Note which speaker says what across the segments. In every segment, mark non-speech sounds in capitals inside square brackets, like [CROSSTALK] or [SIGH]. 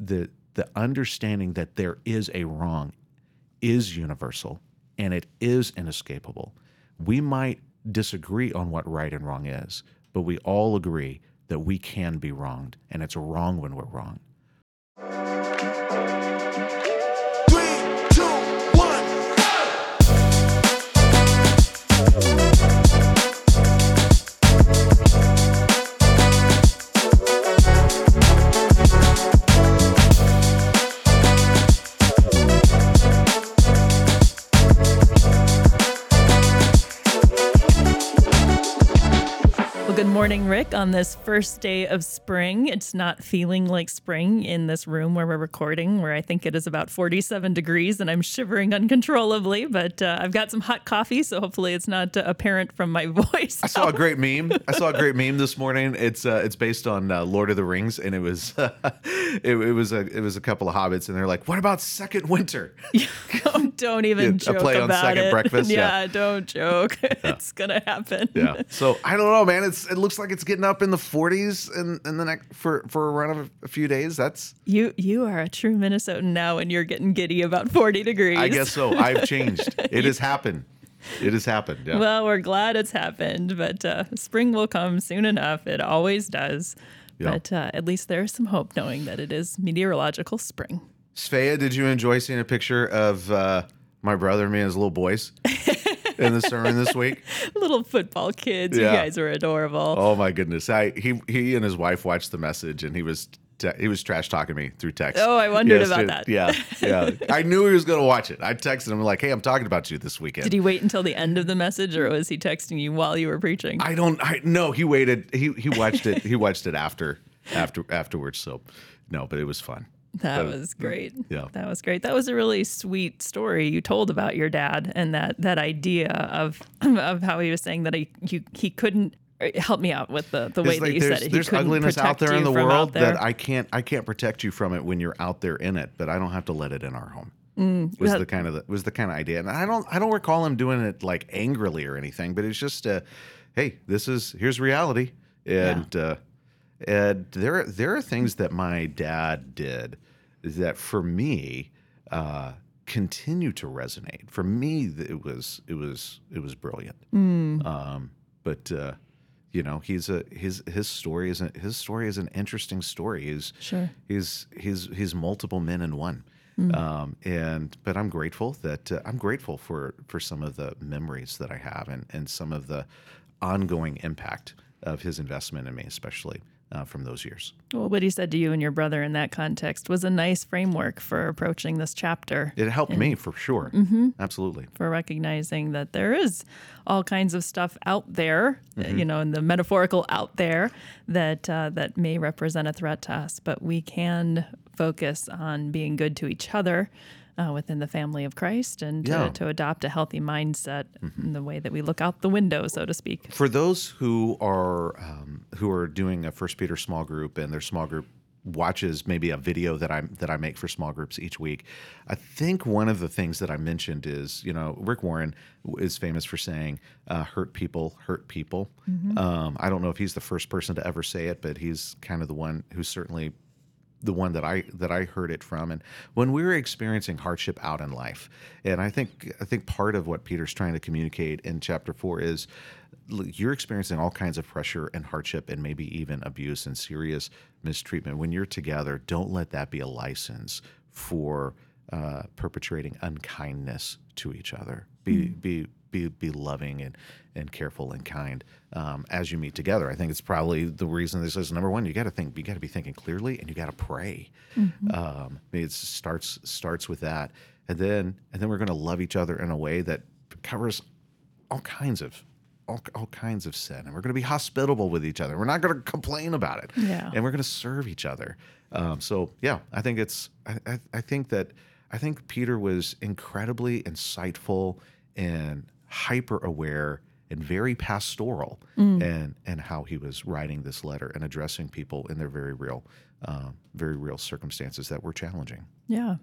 Speaker 1: the the understanding that there is a wrong is universal and it is inescapable. We might disagree on what right and wrong is, but we all agree that we can be wronged, and it's wrong when we're wrong.
Speaker 2: Morning, Rick. On this first day of spring, it's not feeling like spring in this room where we're recording, where I think it is about 47 degrees and I'm shivering [LAUGHS] uncontrollably. But uh, I've got some hot coffee, so hopefully it's not uh, apparent from my [LAUGHS] voice.
Speaker 1: I saw a [LAUGHS] great meme. I saw a great meme this morning. It's uh, it's based on uh, Lord of the Rings, and it was it, it was a it was a couple of hobbits, and they're like, "What about Second Winter?"
Speaker 2: don't, don't even
Speaker 1: Yeah, a
Speaker 2: joke
Speaker 1: play on
Speaker 2: about
Speaker 1: second
Speaker 2: it.
Speaker 1: breakfast,
Speaker 2: Yeah,
Speaker 1: yeah.
Speaker 2: don't joke. it's gonna happen.
Speaker 1: Yeah. So I don't know, man. It's it looks like it's getting up in the 40s in, in the next for for a run of a, few days. That's
Speaker 2: You you are a true Minnesotan now, and you're getting giddy about 40 degrees.
Speaker 1: I guess so. I've [LAUGHS] changed. It has happened. It has happened. Yeah.
Speaker 2: Well, we're glad it's happened, but uh, spring will come soon enough. It always does.
Speaker 1: Yeah.
Speaker 2: But uh, at least there's some hope knowing that it is meteorological spring.
Speaker 1: Svea, did you enjoy seeing a picture of uh, my brother and me as little boys [LAUGHS] in the sermon this week? [LAUGHS]
Speaker 2: Little football kids,
Speaker 1: Yeah.
Speaker 2: you guys are adorable.
Speaker 1: Oh my goodness! I he he and his wife watched the message, and he was te- he was trash talking me through text.
Speaker 2: Oh, I wondered
Speaker 1: Yes,
Speaker 2: about
Speaker 1: dude.
Speaker 2: that.
Speaker 1: Yeah, [LAUGHS] yeah. I knew he was going to watch it. I texted him like, "Hey, I'm talking about you this weekend."
Speaker 2: Did he wait until the end of the message, or was he texting you while you were preaching?
Speaker 1: I don't. I no. He waited. He he watched it. he watched it after after afterwards. So no, but it was fun.
Speaker 2: That
Speaker 1: But-
Speaker 2: was great.
Speaker 1: Yeah.
Speaker 2: That was great. That was a really sweet story you told about your dad and that that idea of [CLEARS THROAT] of how he was saying that he you, he couldn't uh, help me out with the, the way
Speaker 1: It's
Speaker 2: that
Speaker 1: like
Speaker 2: you said it. He
Speaker 1: there's ugliness out there in the world
Speaker 2: there.
Speaker 1: that I can't I can't protect you from it when you're out there in it, but I don't have to let it in our home. was
Speaker 2: that-
Speaker 1: the kind of the, was the kind of idea, and I don't I don't recall him doing it like angrily or anything, but it's just uh, hey, this is here's reality, and uh, and there there are things that my dad did that for me uh, continue to resonate. For me, it was it was it was brilliant. Um, but uh, you know, he's a his his story is a, his story is an interesting story. He's
Speaker 2: Sure.
Speaker 1: he's he's he's multiple men in one. Um, and but I'm grateful that uh, I'm grateful for for some of the memories that I have and and some of the ongoing impact of his investment in me, especially uh, from those years.
Speaker 2: Well, what he said to you and your brother in that context was a nice framework for approaching this chapter.
Speaker 1: It helped me for sure. Absolutely.
Speaker 2: for recognizing that there is all kinds of stuff out there, uh, you know, in the metaphorical out there that uh, that may represent a threat to us, but we can focus on being good to each other uh, within the family of Christ and to,
Speaker 1: Yeah.
Speaker 2: to adopt a healthy mindset in the way that we look out the window, so to speak.
Speaker 1: For those who are um, who are doing a First Peter small group and their small group watches maybe a video that I that I make for small groups each week, I think one of the things that I mentioned is you know Rick Warren is famous for saying uh, "hurt people hurt people." Um, I don't know if he's the first person to ever say it, but he's kind of the one who certainly the one that I that I heard it from. And when we were experiencing hardship out in life, and I think I think part of what Peter's trying to communicate in chapter four is you're experiencing all kinds of pressure and hardship and maybe even abuse and serious mistreatment. When you're together, don't let that be a license for uh, perpetrating unkindness to each other. Be be be be loving and and careful and kind um, as you meet together. I think it's probably the reason this is number one. You got to think. You got to be thinking clearly, and you got to pray. Um, it starts starts with that, and then and then we're going to love each other in a way that covers all kinds of all, all kinds of sin, and we're going to be hospitable with each other. We're not going to complain about it,
Speaker 2: Yeah.
Speaker 1: and we're going to serve each other. Um, so yeah, I think it's I, I, I think that I think Peter was incredibly insightful and hyper aware and very pastoral and and how he was writing this letter and addressing people in their very real uh, very real circumstances that were challenging.
Speaker 2: Yeah.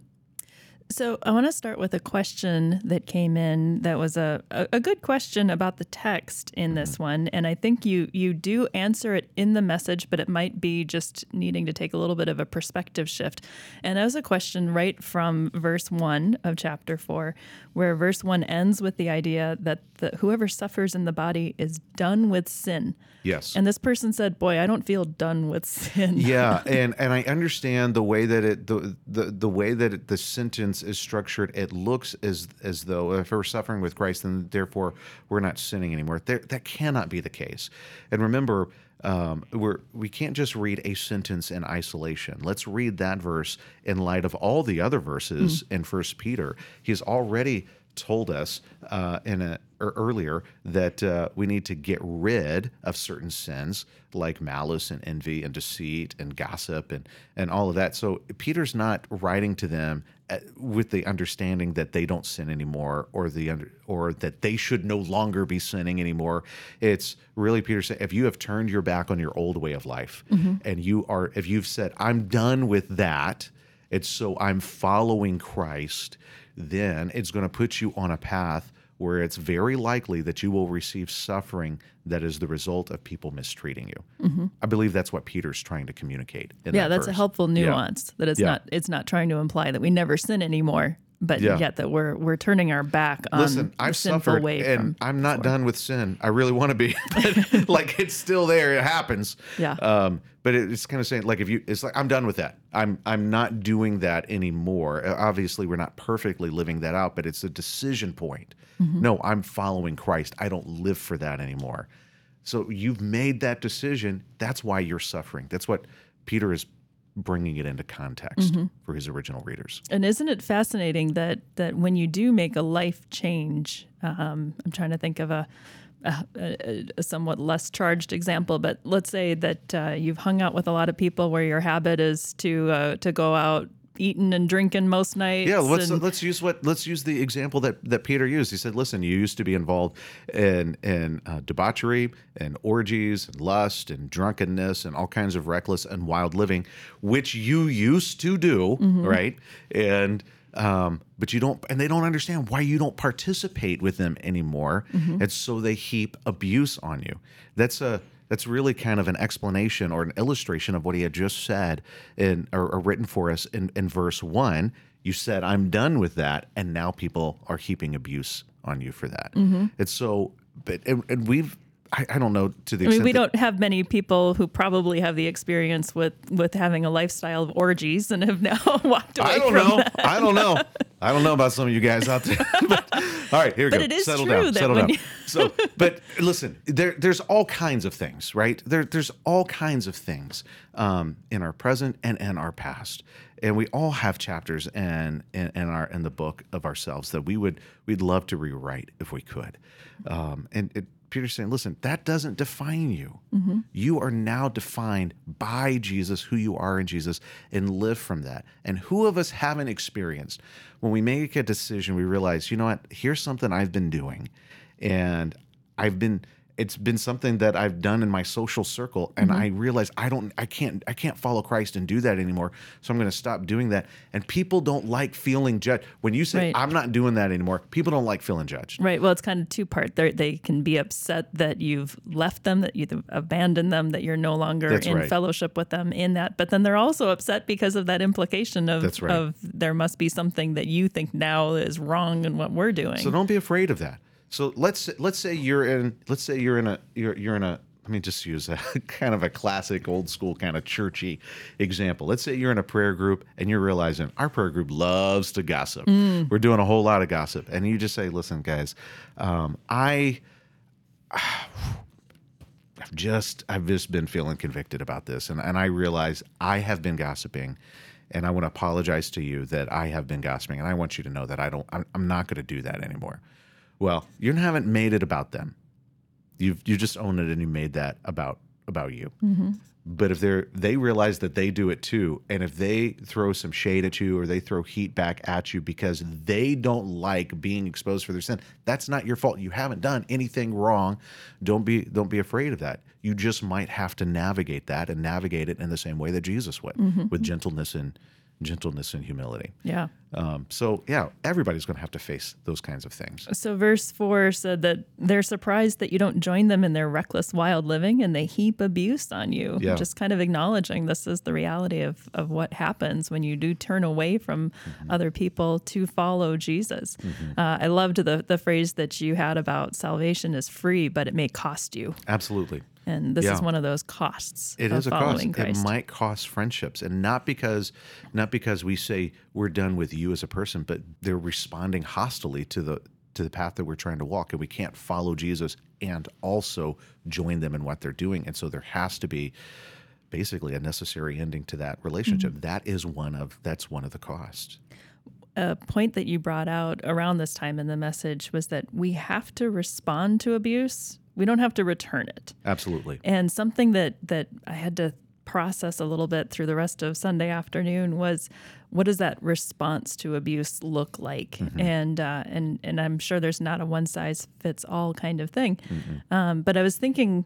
Speaker 2: So I want to start with a question that came in that was a, a, a good question about the text in this mm-hmm. one. And I think you you do answer it in the message, but it might be just needing to take a little bit of a perspective shift. And that was a question right from verse one of chapter four, where verse one ends with the idea that the, whoever suffers in the body is done with sin.
Speaker 1: Yes.
Speaker 2: And this person said, Boy, I don't feel done with sin.
Speaker 1: yeah, [LAUGHS] and and I understand the way that it the the, the way that it, the sentence is structured. It looks as as though if we're suffering with Christ, then therefore we're not sinning anymore. There, that cannot be the case. And remember, um, we're we can't just read a sentence in isolation. Let's read that verse in light of all the other verses in First Peter. He's already told us uh, in a or earlier that uh, we need to get rid of certain sins like malice and envy and deceit and gossip and and all of that. So Peter's not writing to them uh, with the understanding that they don't sin anymore or the under, or that they should no longer be sinning anymore. It's really Peter saying if you have turned your back on your old way of life and you are if you've said I'm done with that, it's so I'm following Christ, then it's going to put you on a path where it's very likely that you will receive suffering that is the result of people mistreating you. Mm-hmm. I believe that's what Peter's trying to communicate. In
Speaker 2: Yeah,
Speaker 1: that
Speaker 2: that's a
Speaker 1: verse.
Speaker 2: helpful
Speaker 1: Yeah.
Speaker 2: nuance. That it's
Speaker 1: Yeah.
Speaker 2: not it's not trying to imply that we never sin anymore, but
Speaker 1: Yeah.
Speaker 2: yet that we're we're turning our back on
Speaker 1: Listen, I've
Speaker 2: sinful
Speaker 1: suffered,
Speaker 2: way
Speaker 1: and I'm not done with sin. I really want to be, [LAUGHS] but [LAUGHS] like it's still there. It happens.
Speaker 2: Yeah.
Speaker 1: Um, but it- it's kind of saying like if you, it's like I'm done with that. I'm I'm not doing that anymore. Uh, Obviously, we're not perfectly living that out, but it's a decision point.
Speaker 2: Mm-hmm.
Speaker 1: No, I'm following Christ. I don't live for that anymore. So you've made that decision. That's why you're suffering. That's what Peter is bringing it into context
Speaker 2: Mm-hmm.
Speaker 1: for his original readers.
Speaker 2: And isn't it fascinating that that when you do make a life change, um, I'm trying to think of a, a, a, somewhat less charged example, but let's say that uh, you've hung out with a lot of people where your habit is to uh, to go out eating and drinking most nights.
Speaker 1: Yeah, let's
Speaker 2: and-
Speaker 1: let's use what let's use the example that that Peter used. He said, "Listen, you used to be involved in in uh, debauchery and orgies and lust and drunkenness and all kinds of reckless and wild living, which you used to do, right? And um, but you don't, and they don't understand why you don't participate with them anymore, and so they heap abuse on you. That's a that's really kind of an explanation or an illustration of what he had just said in or, or written for us in, in verse one. You said, I'm done with that. And now people are heaping abuse on you for that.
Speaker 2: Mm-hmm.
Speaker 1: It's so, but, and, and we've, I, I don't know to the
Speaker 2: I mean, we don't have many people who probably have the experience with with having a lifestyle of orgies and have now [LAUGHS] walked away
Speaker 1: I don't know.
Speaker 2: that.
Speaker 1: I don't know. I don't know about some of you guys out there. [LAUGHS] But- all right, here we
Speaker 2: But
Speaker 1: go.
Speaker 2: it is
Speaker 1: settle
Speaker 2: true
Speaker 1: down.
Speaker 2: that
Speaker 1: settle down.
Speaker 2: you-
Speaker 1: so, but listen, there, there's all kinds of things, right? There, there's all kinds of things um, in our present and in our past, and we all have chapters in, in in our in the book of ourselves that we would we'd love to rewrite if we could. Um, and it, Peter's saying, listen, that doesn't define you. Mm-hmm. You are now defined by Jesus, who you are in Jesus, and live from that. And who of us haven't experienced when we make a decision, we realize, you know what, here's something I've been doing. And I've been it's been something that I've done in my social circle and mm-hmm. I realize I don't I can't I can't follow Christ and do that anymore. So I'm going to stop doing that. And people don't like feeling judged. When you say
Speaker 2: Right.
Speaker 1: I'm not doing that anymore, people don't like feeling judged.
Speaker 2: Right. Well, it's kind of two part. They they can be upset that you've left them, that you've abandoned them, that you're no longer
Speaker 1: That's
Speaker 2: in
Speaker 1: right.
Speaker 2: fellowship with them in that. But then they're also upset because of that implication of
Speaker 1: That's right.
Speaker 2: of there must be something that you think now is wrong in what we're doing.
Speaker 1: So don't be afraid of that. So let's let's say you're in let's say you're in a you're you're in a let me just use a [LAUGHS] kind of a classic old school kind of churchy example. Let's say you're in a prayer group and you're realizing our prayer group loves to gossip. We're doing a whole lot of gossip, and you just say, "Listen, guys, um, I." [SIGHS] I've just I've just been feeling convicted about this and, and I realize I have been gossiping and I want to apologize to you that I have been gossiping and I want you to know that I don't I'm, I'm not going to do that anymore. Well, you haven't made it about them. You've you just own it and you made that about about you. Mm-hmm. But if they're they realize that they do it too, and if they throw some shade at you or they throw heat back at you because they don't like being exposed for their sin, that's not your fault. You haven't done anything wrong. Don't be don't be afraid of that. You just might have to navigate that and navigate it in the same way that Jesus would, mm-hmm. with gentleness and gentleness and humility.
Speaker 2: Yeah.
Speaker 1: Um, so yeah, everybody's going to have to face those kinds of things.
Speaker 2: So, verse 4 said that they're surprised that you don't join them in their reckless, wild living and they heap abuse on you.
Speaker 1: Yeah.
Speaker 2: Just kind of acknowledging this is the reality of, of what happens when you do turn away from other people to follow Jesus. Uh, I loved the, the phrase that you had about salvation is free, but it may cost you.
Speaker 1: Absolutely.
Speaker 2: And this is one of those costs
Speaker 1: It
Speaker 2: of
Speaker 1: is a cost.
Speaker 2: following
Speaker 1: It might cost friendships, and not because not because we say we're done with you as a person, but they're responding hostilely to the to the path that we're trying to walk, and we can't follow Jesus and also join them in what they're doing. And so there has to be basically a necessary ending to that relationship.
Speaker 2: Mm-hmm.
Speaker 1: That is one of that's one of the costs.
Speaker 2: a point that you brought out around this time in the message was that we have to respond to abuse. We don't have to return it.
Speaker 1: Absolutely.
Speaker 2: And something that that I had to process a little bit through the rest of Sunday afternoon was what does that response to abuse look like? And uh, and and I'm sure there's not a one size fits all kind of thing. Um, but I was thinking.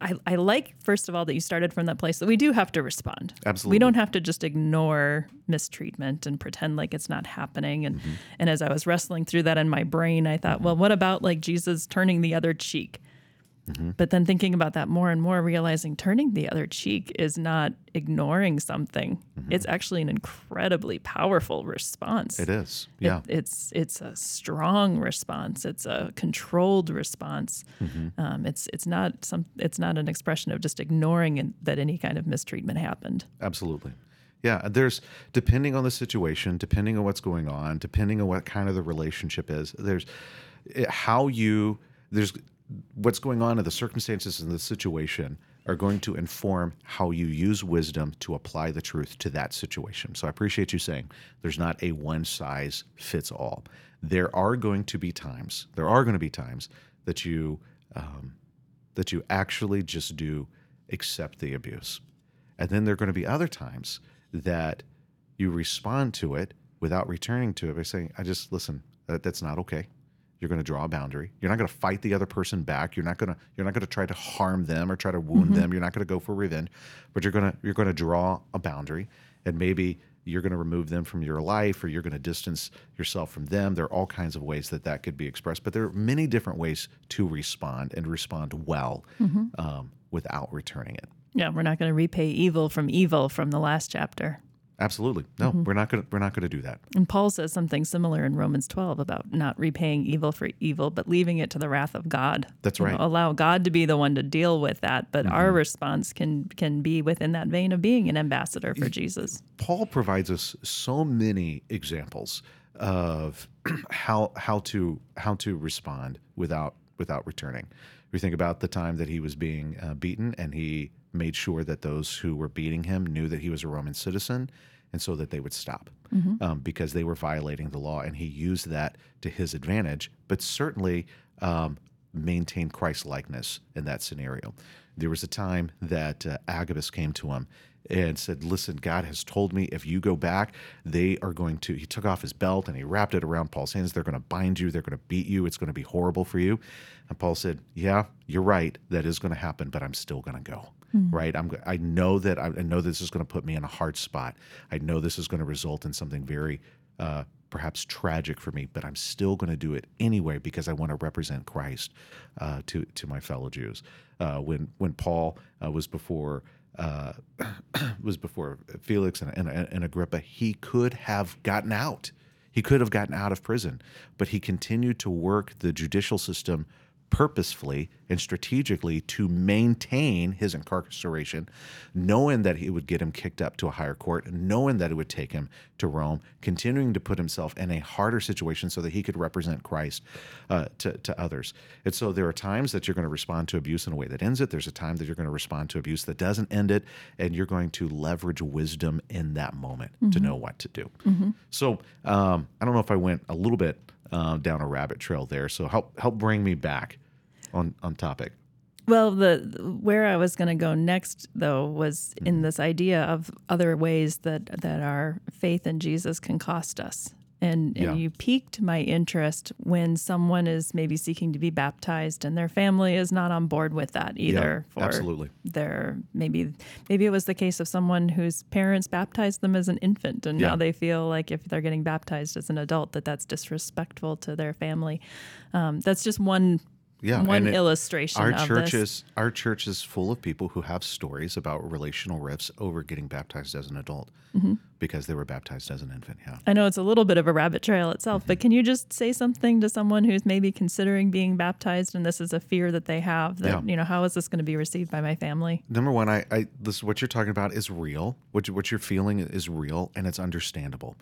Speaker 2: I, I like first of all that you started from that place that we do have to respond.
Speaker 1: Absolutely.
Speaker 2: We don't have to just ignore mistreatment and pretend like it's not happening. And and as I was wrestling through that in my brain, I thought, well, what about like Jesus turning the other cheek? But then thinking about that more and more, realizing turning the other cheek is not ignoring something. It's actually an incredibly powerful response.
Speaker 1: It is.
Speaker 2: It-
Speaker 1: Yeah.
Speaker 2: it's it's a strong response. It's a controlled response.
Speaker 1: Mm-hmm.
Speaker 2: Um, it's it's not some. It's not an expression of just ignoring in, that any kind of mistreatment happened.
Speaker 1: Absolutely. Yeah, there's depending on the situation, depending on what's going on, depending on what kind of the relationship is. There's it- how you there's what's going on and the circumstances and the situation are going to inform how you use wisdom to apply the truth to that situation. So I appreciate you saying there's not a one size fits all. There are going to be times, there are going to be times that you um, that you actually just do accept the abuse. And then there are going to be other times that you respond to it without returning to it by saying, I just listen, that, that's not okay. You're going to draw a boundary. You're not going to fight the other person back. You're not going to you're not going to try to harm them or try to wound them. You're not going to go for revenge, but you're going to you're going to draw a boundary and maybe you're going to remove them from your life or you're going to distance yourself from them. There are all kinds of ways that that could be expressed, but there are many different ways to respond and respond well um, without returning it.
Speaker 2: Yeah, we're not going to repay evil from evil from the last chapter.
Speaker 1: Absolutely. No, we're not going to we're not going to do that.
Speaker 2: And Paul says something similar in Romans 12 about not repaying evil for evil, but leaving it to the wrath of God.
Speaker 1: That's
Speaker 2: You know,
Speaker 1: right. Mm-hmm.
Speaker 2: allow God to be the one to deal with that, but our response can can be within that vein of being an ambassador for Jesus.
Speaker 1: Paul provides us so many examples of [CLEARS THROAT] how how to how to respond without without returning. We think about the time that he was being uh, beaten, and he made sure that those who were beating him knew that he was a Roman citizen, and so that they would stop um, because they were violating the law, and he used that to his advantage. But certainly. Um, maintain Christ likeness in that scenario. There was a time that uh, Agabus came to him and said, Listen, God has told me if you go back, they are going to. He took off his belt and he wrapped it around Paul's hands. They're going to bind you, they're going to beat you, it's going to be horrible for you. And Paul said, Yeah, you're right. That is going to happen, but I'm still going to go. Right? I'm. I know that. I, I know this is going to put me in a hard spot. I know this is going to result in something very uh, perhaps tragic for me, but I'm still going to do it anyway because I want to represent Christ uh, to to my fellow Jews. Uh, when when Paul uh, was before uh, [CLEARS THROAT] was before Felix and, and, and Agrippa, he could have gotten out. He could have gotten out of prison, but he continued to work the judicial system purposefully and strategically to maintain his incarceration, knowing that he would get him kicked up to a higher court, knowing that it would take him to Rome, continuing to put himself in a harder situation so that he could represent Christ uh, to, to others. And so there are times that you're going to respond to abuse in a way that ends it. There's a time that you're going to respond to abuse that doesn't end it, and you're going to leverage wisdom in that moment to know what to do. So um, I don't know if I went a little bit uh, down a rabbit trail there. So help help bring me back on on topic.
Speaker 2: Well, the where I was going to go next, though, was in this idea of other ways that that our faith in Jesus can cost us, And, and
Speaker 1: Yeah.
Speaker 2: you piqued my interest when someone is maybe seeking to be baptized and their family is not on board with that either. for
Speaker 1: absolutely.
Speaker 2: Their maybe maybe it was the case of someone whose parents baptized them as an infant, and
Speaker 1: Yeah.
Speaker 2: now they feel like if they're getting baptized as an adult, that that's disrespectful to their family. Um, that's just one
Speaker 1: Yeah,
Speaker 2: one
Speaker 1: it-
Speaker 2: illustration
Speaker 1: Our
Speaker 2: of
Speaker 1: church
Speaker 2: this.
Speaker 1: is our church is full of people who have stories about relational rifts over getting baptized as an adult
Speaker 2: Mm-hmm.
Speaker 1: because they were baptized as an infant. Yeah.
Speaker 2: I know it's a little bit of a rabbit trail itself,
Speaker 1: Mm-hmm.
Speaker 2: but can you just say something to someone who's maybe considering being baptized and this is a fear that they have that,
Speaker 1: Yeah.
Speaker 2: you know, how is this going to be received by my family?
Speaker 1: Number one, I, I this what you're talking about is real. What you, what you're feeling is real and it's understandable.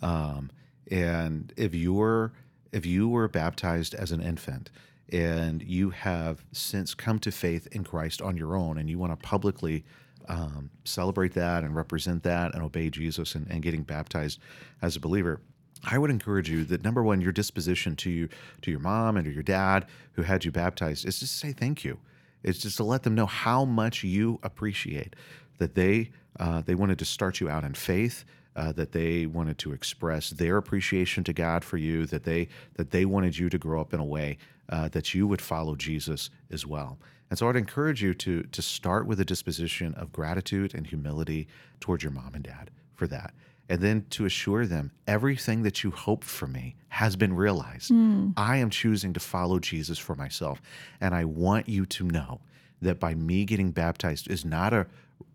Speaker 1: Um, and if you were if you were baptized as an infant and you have since come to faith in Christ on your own and you want to publicly um, celebrate that and represent that and obey Jesus and, and getting baptized as a believer, I would encourage you that number one, your disposition to you to your mom and to your dad who had you baptized is just to say thank you. It's just to let them know how much you appreciate that they uh, they wanted to start you out in faith, uh, that they wanted to express their appreciation to God for you, that they that they wanted you to grow up in a way uh, that you would follow Jesus as well. And so I'd encourage you to to start with a disposition of gratitude and humility towards your mom and dad for that. And then to assure them everything that you hope for me has been realized. I am choosing to follow Jesus for myself. And I want you to know that by me getting baptized is not a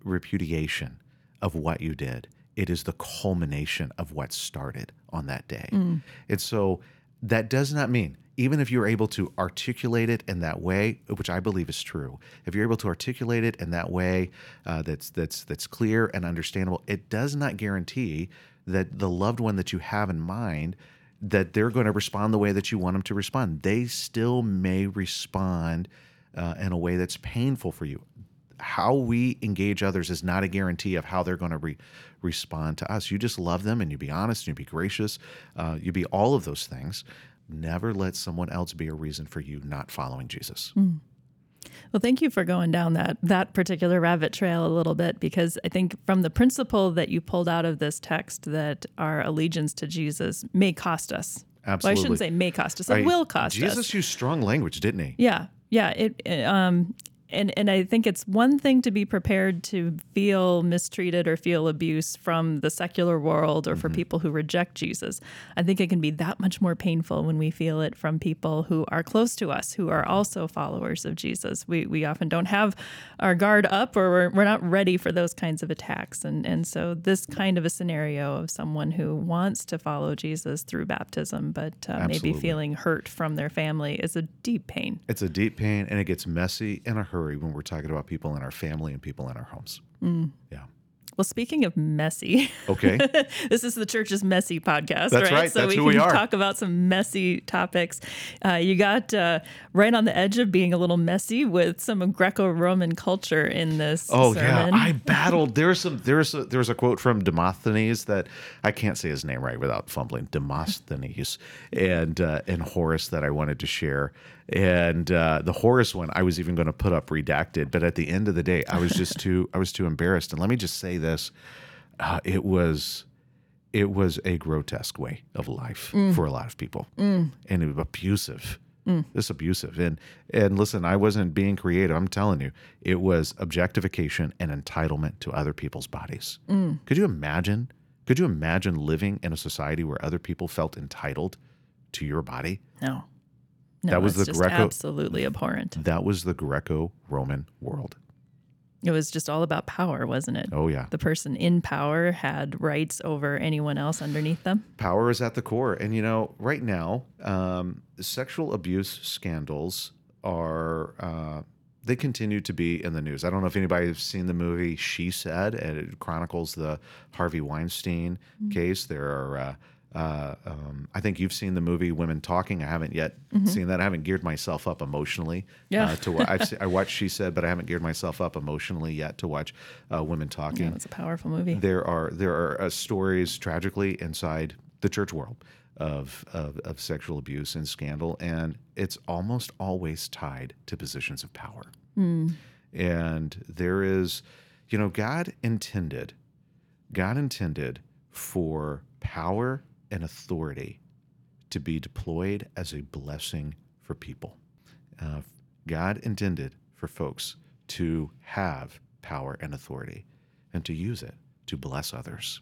Speaker 1: repudiation of what you did, it is the culmination of what started on that day. And so that does not mean, even if you're able to articulate it in that way, which I believe is true, if you're able to articulate it in that way uh, that's that's that's clear and understandable, it does not guarantee that the loved one that you have in mind that they're going to respond the way that you want them to respond. They still may respond uh, in a way that's painful for you. How we engage others is not a guarantee of how they're going to re- respond to us. You just love them and you be honest and you be gracious. Uh, you be all of those things. Never let someone else be a reason for you not following Jesus.
Speaker 2: Well, thank you for going down that that particular rabbit trail a little bit because I think from the principle that you pulled out of this text that our allegiance to Jesus may cost us. Well, I shouldn't say may cost us; it
Speaker 1: Right.
Speaker 2: will cost
Speaker 1: Jesus
Speaker 2: us.
Speaker 1: Jesus used strong language, didn't he?
Speaker 2: Yeah, yeah. It, it, um, and and I think it's one thing to be prepared to feel mistreated or feel abuse from the secular world or for people who reject Jesus. I think it can be that much more painful when we feel it from people who are close to us, who are also followers of Jesus. We we often don't have our guard up, or we're, we're not ready for those kinds of attacks. And and so this kind of a scenario of someone who wants to follow Jesus through baptism, but uh, maybe feeling hurt from their family is a deep pain.
Speaker 1: It's a deep pain and it gets messy and a hurry when we're talking about people in our family and people in our homes.
Speaker 2: Mm.
Speaker 1: Yeah.
Speaker 2: Well, speaking of messy,
Speaker 1: Okay. [LAUGHS]
Speaker 2: this is the church's messy podcast,
Speaker 1: That's right.
Speaker 2: So
Speaker 1: That's
Speaker 2: we
Speaker 1: we
Speaker 2: can
Speaker 1: are.
Speaker 2: talk about some messy topics. Uh, you got uh, right on the edge of being a little messy with some Greco-Roman culture in this
Speaker 1: Oh
Speaker 2: sermon.
Speaker 1: yeah, I [LAUGHS] battled. There's some. There's a, there's a quote from Demosthenes that I can't say his name right without fumbling. Demosthenes and uh, and Horace that I wanted to share. And uh, the Horace one, I was even going to put up redacted, but at the end of the day, I was just [LAUGHS] too. I was too embarrassed. And let me just say this: uh, it was. It was a grotesque way of life for a lot of people, and it was abusive. It's abusive. And and listen i wasn't being creative. I'm telling you it was objectification and entitlement to other people's bodies. Could you imagine could you imagine living in a society where other people felt entitled to your body?
Speaker 2: No, no,
Speaker 1: That was the Greco-
Speaker 2: absolutely abhorrent.
Speaker 1: that was the greco-roman world
Speaker 2: It was just all about power, wasn't it?
Speaker 1: oh yeah
Speaker 2: The person in power had rights over anyone else underneath them.
Speaker 1: power is at the core and you know right now um, sexual abuse scandals are uh, they continue to be in the news i don't know if anybody's seen the movie she said and it chronicles the harvey weinstein case there are uh, uh, um, I think you've seen the movie Women Talking. I haven't yet seen that. I haven't geared myself up emotionally
Speaker 2: Yeah.
Speaker 1: uh, to what I've se- [LAUGHS] I watched. She said, but I haven't geared myself up emotionally yet to watch uh, Women Talking
Speaker 2: Yeah, it was a powerful movie.
Speaker 1: there are there are uh, stories tragically inside the church world of, of of sexual abuse and scandal, and it's almost always tied to positions of power. And there is, you know, God intended, God intended for power and authority to be deployed as a blessing for people. Uh, God intended for folks to have power and authority and to use it to bless others.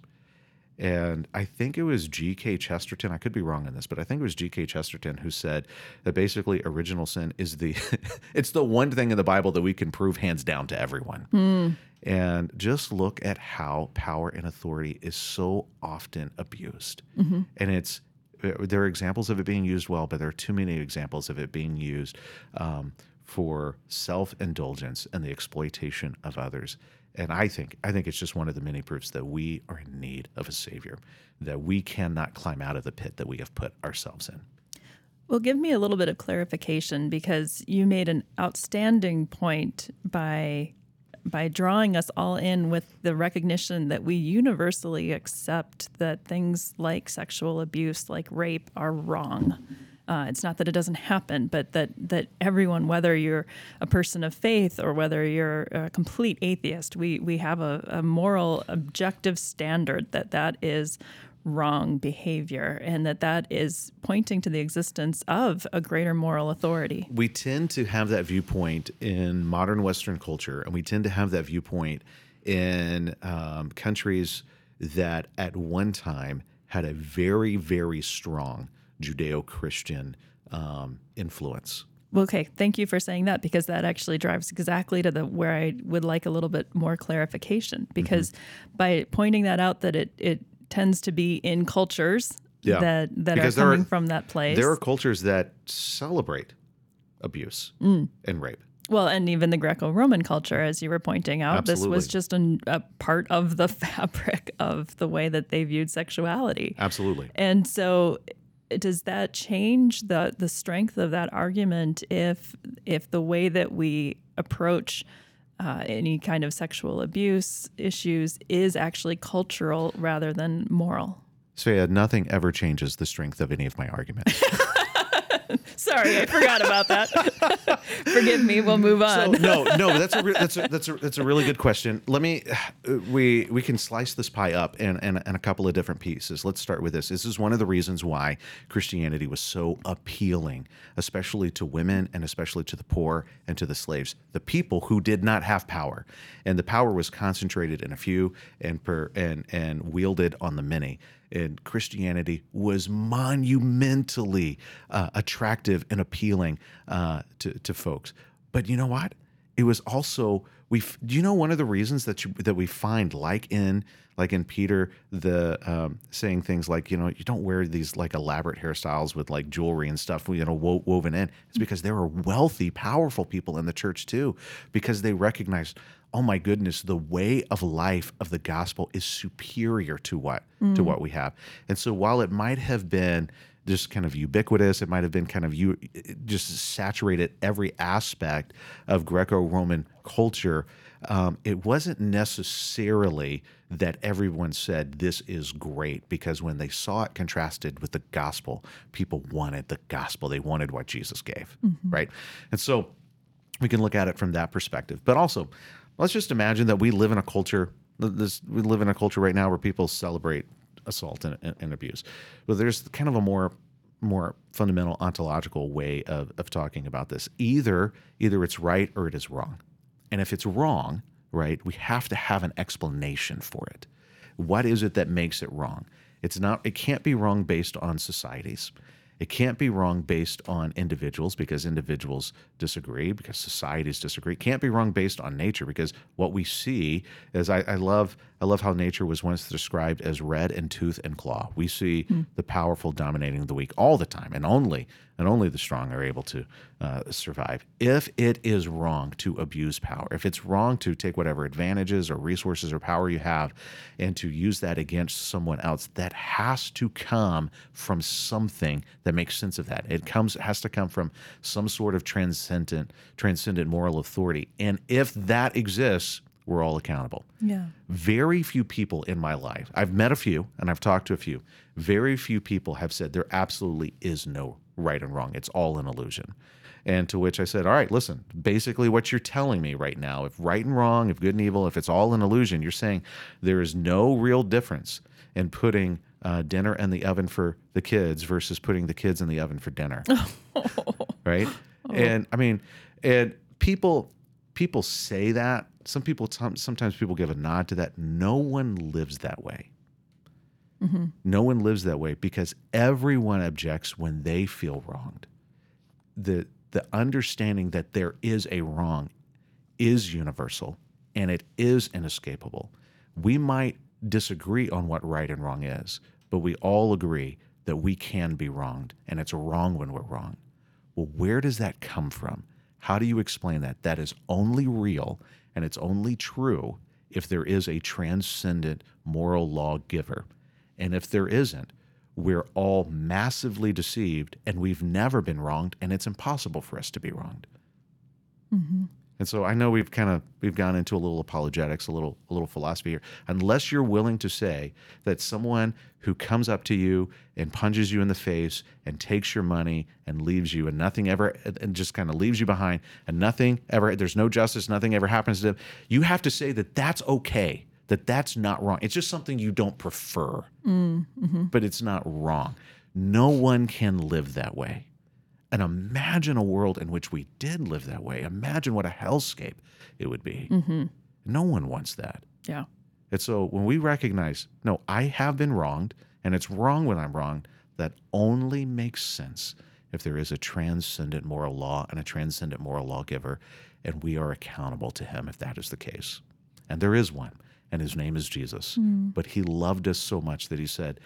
Speaker 1: And I think it was G.K. Chesterton. I could be wrong on this, but I think it was G.K. Chesterton who said that basically original sin is the [LAUGHS] it's the one thing in the Bible that we can prove hands down to everyone. Hmm. And just look at how power and authority is so often abused. Mm-hmm. And it's uh, there are examples of it being used well, but there are too many examples of it being used um, for self indulgence and the exploitation of others. And I think I think it's just one of the many proofs that we are in need of a savior, that we cannot climb out of the pit that we have put ourselves in.
Speaker 2: Well, give me a little bit of clarification because you made an outstanding point by by drawing us all in with the recognition that we universally accept that things like sexual abuse, like rape, are wrong. Uh, it's not that it doesn't happen, but that that everyone, whether you're a person of faith or whether you're a complete atheist, we we have a, a moral objective standard that that is wrong behavior and that that is pointing to the existence of a greater moral authority.
Speaker 1: we tend to have that viewpoint in modern Western culture, and we tend to have that viewpoint in um, countries that at one time had a very, very strong Judeo Christian um, influence.
Speaker 2: Well, Okay, thank you for saying that because that actually drives exactly to the where I would like a little bit more clarification because by pointing that out that it it tends to be in cultures
Speaker 1: Yeah,
Speaker 2: that that
Speaker 1: because
Speaker 2: are
Speaker 1: there are-
Speaker 2: coming from that place.
Speaker 1: There are cultures that celebrate abuse
Speaker 2: Mm.
Speaker 1: and rape.
Speaker 2: Well, and even the Greco-Roman culture, as you were pointing out, this was just an, a part of the [LAUGHS] fabric of the way that they viewed sexuality.
Speaker 1: Absolutely.
Speaker 2: And so, does that change the the strength of that argument if if the way that we approach uh, any kind of sexual abuse issues is actually cultural rather than moral?
Speaker 1: So yeah, nothing ever changes the strength of any of my arguments. [LAUGHS] [LAUGHS]
Speaker 2: Sorry, I forgot about that. [LAUGHS] Forgive me. We'll move on.
Speaker 1: no, [LAUGHS] no, that's a re- that's a that's a that's a really good question. Let me we we can slice this pie up in, in in a couple of different pieces. Let's start with this. This is one of the reasons why Christianity was so appealing, especially to women and especially to the poor and to the slaves, the people who did not have power, and the power was concentrated in a few and per and and wielded on the many. And Christianity was monumentally uh, attractive and appealing uh, to to folks. But you know what? It was also we. Do you know one of the reasons that you, that we find like in like in Peter the um, saying things like you know you don't wear these like elaborate hairstyles with like jewelry and stuff you know wo- woven in. It's because there were wealthy, powerful people in the church too, because they recognized. Oh my goodness, the way of life of the gospel is superior to what to what we have. And so while it might have been just kind of ubiquitous. It might have been kind of you just saturated every aspect of Greco-Roman culture. Um, it wasn't necessarily that everyone said this is great because when they saw it contrasted with the gospel, people wanted the gospel. They wanted what Jesus gave, right? And so we can look at it from that perspective. But also, let's just imagine that we live in a culture. This we live in a culture right now where people celebrate assault and, and, and abuse. But there's kind of a more more fundamental ontological way of, of talking about this. Either either it's right or it is wrong. And if it's wrong, right, we have to have an explanation for it. What is it that makes it wrong? It's not it can't be wrong based on societies. It can't be wrong based on individuals because individuals disagree, because societies disagree. It can't be wrong based on nature because what we see is I, I love I love how nature was once described as red and tooth and claw. We see the powerful dominating the weak all the time, and only and only the strong are able to uh, survive. If it is wrong to abuse power, if it's wrong to take whatever advantages or resources or power you have and to use that against someone else, that has to come from something that makes sense of that. It comes has to come from some sort of transcendent transcendent moral authority. And if that exists, we're all accountable.
Speaker 2: Yeah.
Speaker 1: Very few people in my life, I've met a few and I've talked to a few, very few people have said there absolutely is no right and wrong. It's all an illusion. And to which I said, All right, listen, basically what you're telling me right now, if right and wrong, if good and evil, if it's all an illusion, you're saying there is no real difference in putting uh, dinner in the oven for the kids versus putting the kids in the oven for dinner. [LAUGHS] right? And I mean, and people people say that. Some people some- sometimes people give a nod to that. No one lives that way. Mm-hmm. No one lives that way because everyone objects when they feel wronged. The the understanding that there is a wrong is universal and it is inescapable. We might disagree on what right and wrong is, but we all agree that we can be wronged and it's wrong when we're wrong. Well, where does that come from? How do you explain that? That is only real and it's only true if there is a transcendent moral lawgiver. And if there isn't, we're all massively deceived and we've never been wronged and it's impossible for us to be wronged. Mm-hmm. And so I know we've kind of we've gone into a little apologetics, a little a little philosophy here. Unless you're willing to say that someone who comes up to you and punches you in the face and takes your money and leaves you and nothing ever and just kind of leaves you behind and nothing ever there's no justice, nothing ever happens to them, you have to say that that's okay, that that's not wrong. It's just something you don't prefer. Mm, mm-hmm. But it's not wrong. No one can live that way. And imagine a world in which we did live that way. Imagine what a hellscape it would be. Mm-hmm. No one wants that.
Speaker 2: Yeah.
Speaker 1: And so when we recognize, no, I have been wronged, and it's wrong when I'm wronged, that only makes sense if there is a transcendent moral law and a transcendent moral lawgiver, and we are accountable to him if that is the case. And there is one, and his name is Jesus. Hmm. But he loved us so much that he said,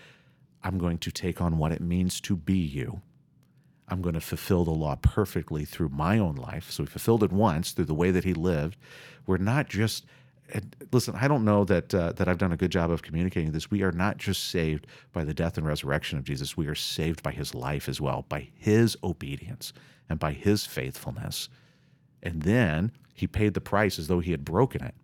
Speaker 1: I'm going to take on what it means to be you. I'm going to fulfill the law perfectly through my own life. So he fulfilled it once through the way that he lived. We're not just listen. I don't know that uh, that I've done a good job of communicating this. We are not just saved by the death and resurrection of Jesus. We are saved by his life as well, by his obedience and by his faithfulness. And then he paid the price as though he had broken it.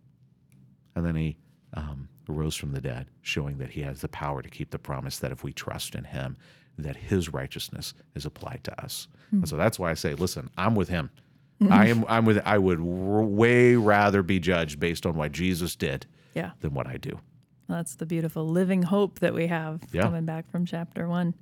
Speaker 1: And then he um, rose from the dead, showing that he has the power to keep the promise that if we trust in him, that his righteousness is applied to us. Hmm. And so that's why I say, listen, I'm with him. Mm-hmm. I am. I'm with. I would way rather be judged based on what Jesus did
Speaker 2: Yeah.
Speaker 1: than what I do.
Speaker 2: That's the beautiful living hope that we have
Speaker 1: Yeah.
Speaker 2: coming back from chapter one.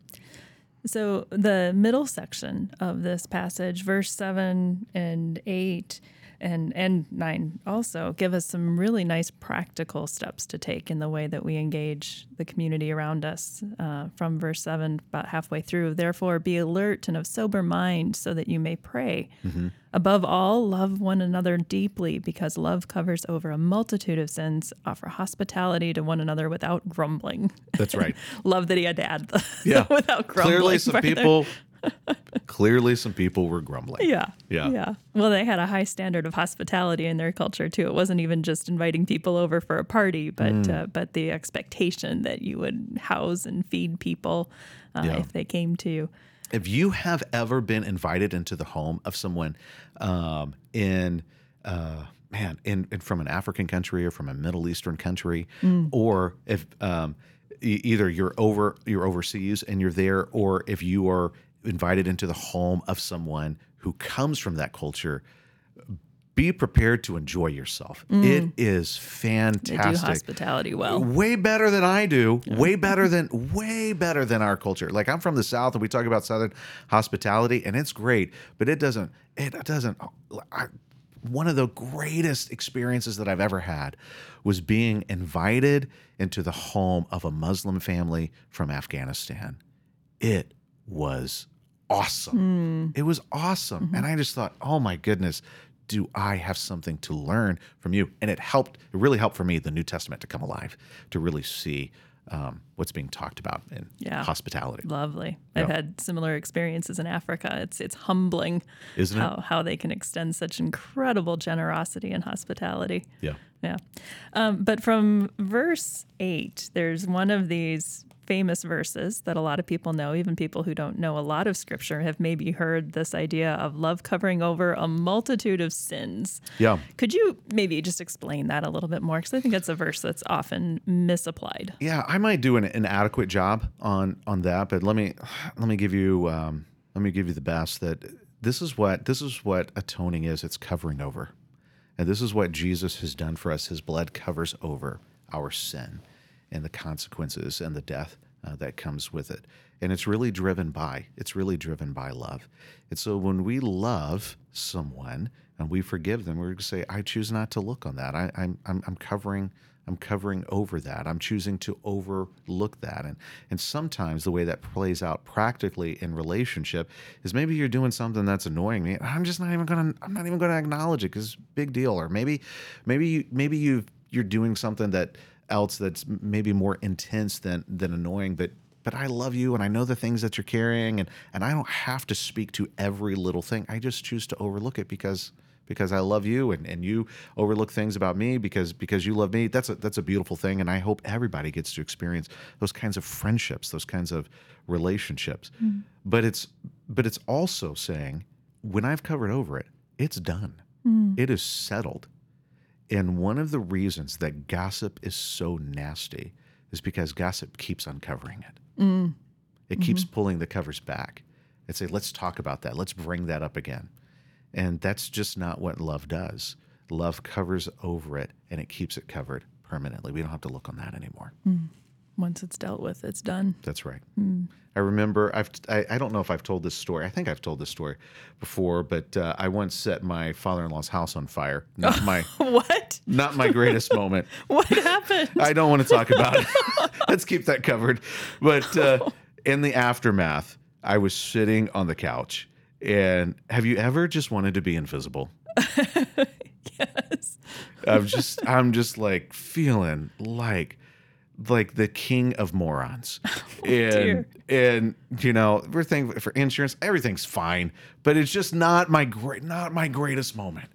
Speaker 2: So, the middle section of this passage, verse seven and eight and, and nine, also give us some really nice practical steps to take in the way that we engage the community around us. Uh, from verse seven, about halfway through, therefore be alert and of sober mind so that you may pray. Above all, love one another deeply because love covers over a multitude of sins. Offer hospitality to one another without grumbling.
Speaker 1: That's right. [LAUGHS]
Speaker 2: love that he had to add the
Speaker 1: Yeah. [LAUGHS]
Speaker 2: without grumbling.
Speaker 1: clearly, some people. Clearly, some people were grumbling.
Speaker 2: Yeah.
Speaker 1: Yeah.
Speaker 2: Yeah. Well, they had a high standard of hospitality in their culture too. It wasn't even just inviting people over for a party, but
Speaker 1: Mm.
Speaker 2: uh, but the expectation that you would house and feed people uh,
Speaker 1: Yeah.
Speaker 2: if they came to you.
Speaker 1: If you have ever been invited into the home of someone um, in, uh, man, in, in from an African country or from a Middle Eastern country, or if um, either you're over you're overseas and you're there, or if you are invited into the home of someone who comes from that culture, be prepared to enjoy yourself. Mm. It is fantastic.
Speaker 2: They do hospitality well.
Speaker 1: way better than I do. Way better [LAUGHS] than way better than our culture. Like I'm from the South, and we talk about Southern hospitality, and it's great, but it doesn't. It doesn't. I, one of the greatest experiences that I've ever had was being invited into the home of a Muslim family from Afghanistan. It was awesome. It was awesome. And I just thought, oh my goodness, do I have something to learn from you? And it helped, it really helped for me, the New Testament to come alive, to really see um, what's being talked about in
Speaker 2: Yeah.
Speaker 1: hospitality.
Speaker 2: Lovely. I've
Speaker 1: Yeah.
Speaker 2: had similar experiences in Africa. It's it's humbling
Speaker 1: Isn't it?
Speaker 2: how, how they can extend such incredible generosity and hospitality.
Speaker 1: Yeah.
Speaker 2: Yeah. Um, but from verse 8, there's one of these famous verses that a lot of people know, even people who don't know a lot of scripture have maybe heard this idea of love covering over a multitude of sins.
Speaker 1: Yeah.
Speaker 2: Could you maybe just explain that a little bit more? Because I think that's a verse that's often misapplied.
Speaker 1: Yeah, I might do an, an adequate job on on that, but let me let me give you um, let me give you the best that this is what this is what atoning is. It's covering over, and this is what Jesus has done for us. His blood covers over our sin and the consequences and the death uh, that comes with it. And it's really driven by, it's really driven by love. And so when we love someone and we forgive them, we're going to say, I choose not to look on that. I, I'm, I'm, I'm covering. I'm covering over that. I'm choosing to overlook that. And and sometimes the way that plays out practically in relationship is maybe you're doing something that's annoying me. I'm just not even gonna I'm not even gonna acknowledge it because big deal. Or maybe maybe you maybe you you're doing something that else that's maybe more intense than than annoying, but but I love you and I know the things that you're carrying and and I don't have to speak to every little thing. I just choose to overlook it because because I love you and, and you overlook things about me because because you love me. That's a that's a beautiful thing. And I hope everybody gets to experience those kinds of friendships, those kinds of relationships. Mm-hmm. But it's but it's also saying when I've covered over it, it's done. Mm. It is settled. And one of the reasons that gossip is so nasty is because gossip keeps uncovering it. Mm. It keeps mm-hmm. pulling the covers back and say, let's talk about that. Let's bring that up again. And that's just not what love does. Love covers over it and it keeps it covered permanently. We don't have to look on that anymore. Mm.
Speaker 2: Once it's dealt with, it's done.
Speaker 1: That's right. I remember I've I, I don't know if I've told this story. I think I've told this story before, but uh, I once set my father-in-law's house on fire. Not my [LAUGHS]
Speaker 2: What?
Speaker 1: not my greatest moment. [LAUGHS]
Speaker 2: What happened?
Speaker 1: I don't want to talk about it. [LAUGHS] Let's keep that covered. But uh, in the aftermath, I was sitting on the couch, and have you ever just wanted to be invisible?
Speaker 2: yes.
Speaker 1: I'm just, I'm just like feeling like, like the king of morons, [LAUGHS] and
Speaker 2: dear.
Speaker 1: and you know everything for insurance, everything's fine, but it's just not my great, not my greatest moment,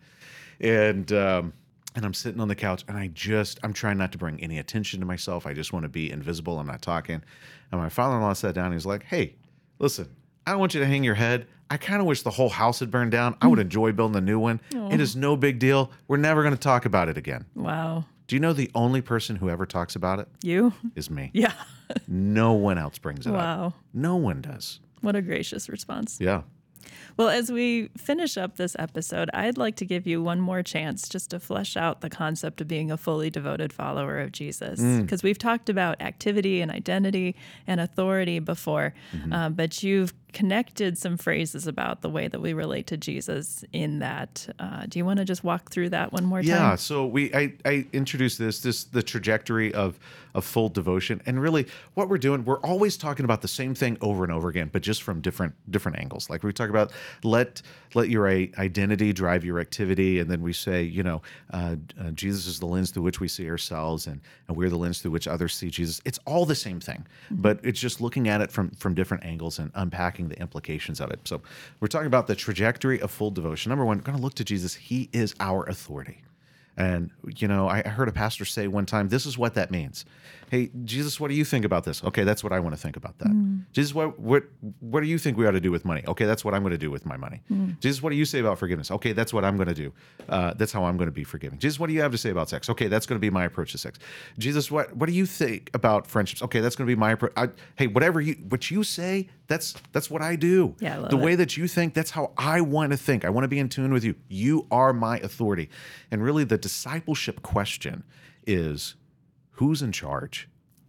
Speaker 1: and. um and I'm sitting on the couch and I just, I'm trying not to bring any attention to myself. I just want to be invisible. I'm not talking. And my father in law sat down and he's like, Hey, listen, I don't want you to hang your head. I kind of wish the whole house had burned down. I would enjoy building a new one. It is no big deal. We're never going to talk about it again.
Speaker 2: Wow.
Speaker 1: Do you know the only person who ever talks about it
Speaker 2: You?
Speaker 1: is me? [LAUGHS]
Speaker 2: Yeah.
Speaker 1: No one else brings it up.
Speaker 2: Wow.
Speaker 1: No one does.
Speaker 2: What a gracious response.
Speaker 1: Yeah.
Speaker 2: Well, as we finish up this episode, I'd like to give you one more chance just to flesh out the concept of being a fully devoted follower of Jesus. Because we've talked about activity and identity and authority before, uh, but you've connected some phrases about the way that we relate to Jesus in that. Uh, do you want to just walk through that one more time?
Speaker 1: Yeah, so we I, I introduced this this the trajectory of of full devotion, and really what we're doing, we're always talking about the same thing over and over again, but just from different different angles. Like we talk about let let your identity drive your activity, and then we say you know uh, uh, Jesus is the lens through which we see ourselves, and and we're the lens through which others see Jesus. It's all the same thing, but it's just looking at it from from different angles and unpacking the implications of it. So we're talking about the trajectory of full devotion. Number one, we're going to look to Jesus. He is our authority. And you know, I heard a pastor say one time, "This is what that means." Hey, Jesus, what do you think about this? Okay, that's what I want to think about that. Jesus, what what what do you think we ought to do with money? Okay, that's what I'm going to do with my money. Jesus, what do you say about forgiveness? Okay, that's what I'm going to do. Uh, that's how I'm going to be forgiving. Jesus, what do you have to say about sex? Okay, that's going to be my approach to sex. Jesus, what what do you think about friendships? Okay, that's going to be my approach. I, hey, whatever you what you say, that's that's what I do.
Speaker 2: Yeah, I love
Speaker 1: the
Speaker 2: it.
Speaker 1: way that you think, that's how I want to think. I want to be in tune with you. You are my authority. And really, the discipleship question is who's in charge?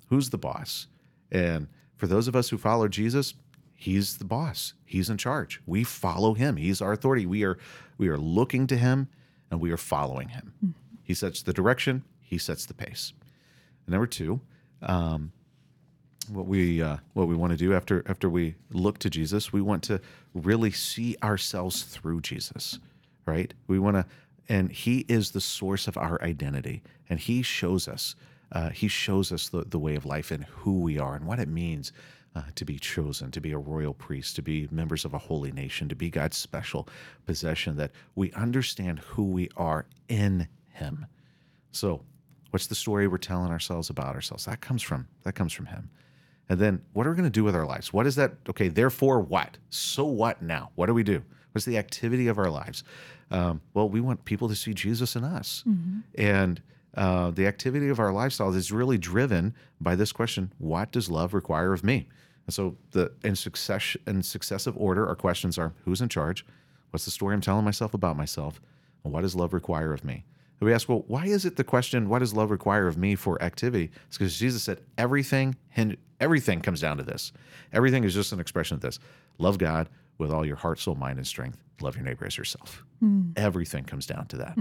Speaker 1: Who's the boss? And for those of us who follow Jesus, he's the boss. He's in charge. We follow him. He's our authority. We are we are looking to him and we are following him. He sets the direction, he sets the pace. And number two, um, what we uh, what we want to do after after we look to Jesus, we want to really see ourselves through Jesus, right? We want to, and He is the source of our identity, and He shows us. Uh, he shows us the, the way of life and who we are and what it means uh, to be chosen, to be a royal priest, to be members of a holy nation, to be God's special possession. That we understand who we are in Him. So, what's the story we're telling ourselves about ourselves? That comes from that comes from Him. And then what are we going to do with our lives? What is that? Okay, therefore, what? So what now? What do we do? What's the activity of our lives? Um, well, we want people to see Jesus in us. And uh, the activity of our lifestyle is really driven by this question what does love require of me? And so, the in success in successive order, our questions are: Who's in charge? What's the story I'm telling myself about myself? And what does love require of me? we ask, well, why is it the question, what does love require of me for activity? It's because Jesus said everything everything comes down to this. Everything is just an expression of this. Love God with all your heart, soul, mind, and strength. Love your neighbor as yourself. Everything comes down to that.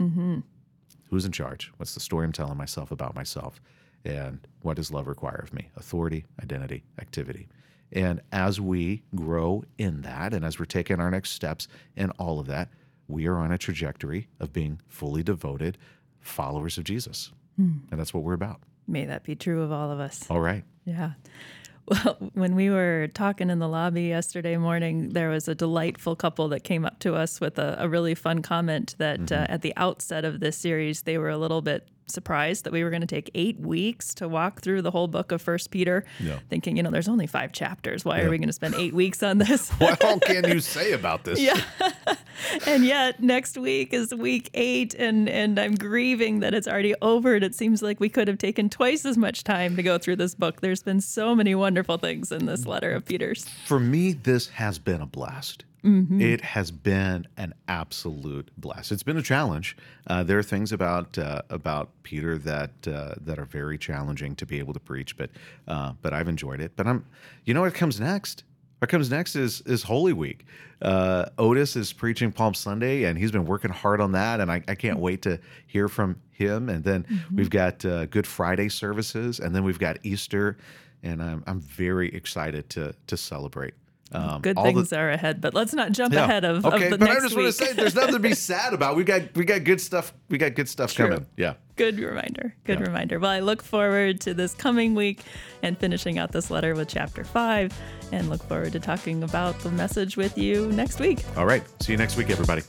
Speaker 1: Who's in charge? What's the story I'm telling myself about myself? And what does love require of me? Authority, identity, activity. And as we grow in that, and as we're taking our next steps in all of that, we are on a trajectory of being fully devoted followers of Jesus. Hmm. And that's what we're about.
Speaker 2: May that be true of all of us.
Speaker 1: All right.
Speaker 2: Yeah. Well, when we were talking in the lobby yesterday morning, there was a delightful couple that came up to us with a, a really fun comment that uh, at the outset of this series, they were a little bit surprised that we were going to take eight weeks to walk through the whole book of First Peter,
Speaker 1: Yeah.
Speaker 2: thinking, you know, there's only five chapters. Why
Speaker 1: Yeah.
Speaker 2: are we going to spend eight weeks on this? [LAUGHS]
Speaker 1: What all can you say about this?
Speaker 2: Yeah. [LAUGHS] and yet next week is week eight and and i'm grieving that it's already over and it seems like we could have taken twice as much time to go through this book there's been so many wonderful things in this letter of peter's
Speaker 1: For me, this has been a blast. It has been an absolute blast. It's been a challenge. Uh, there are things about uh, about Peter that uh, that are very challenging to be able to preach, but uh, but I've enjoyed it. But I'm, you know, what comes next? What comes next is is Holy Week. Uh, Otis is preaching Palm Sunday, and he's been working hard on that, and I, I can't wait to hear from him. And then we've got uh, Good Friday services, and then we've got Easter, and I'm I'm very excited to to celebrate. Um,
Speaker 2: good
Speaker 1: all the-
Speaker 2: things are ahead but let's not jump
Speaker 1: yeah.
Speaker 2: ahead of,
Speaker 1: okay,
Speaker 2: of the
Speaker 1: but I
Speaker 2: next
Speaker 1: just
Speaker 2: week
Speaker 1: want to say there's nothing to be [LAUGHS] sad about. We got we got good stuff. We got good stuff
Speaker 2: True.
Speaker 1: coming. Yeah.
Speaker 2: good reminder good
Speaker 1: Yeah.
Speaker 2: reminder well i look forward to this coming week and finishing out this letter with chapter five and look forward to talking about the message with you next week
Speaker 1: All right. See you next week, everybody.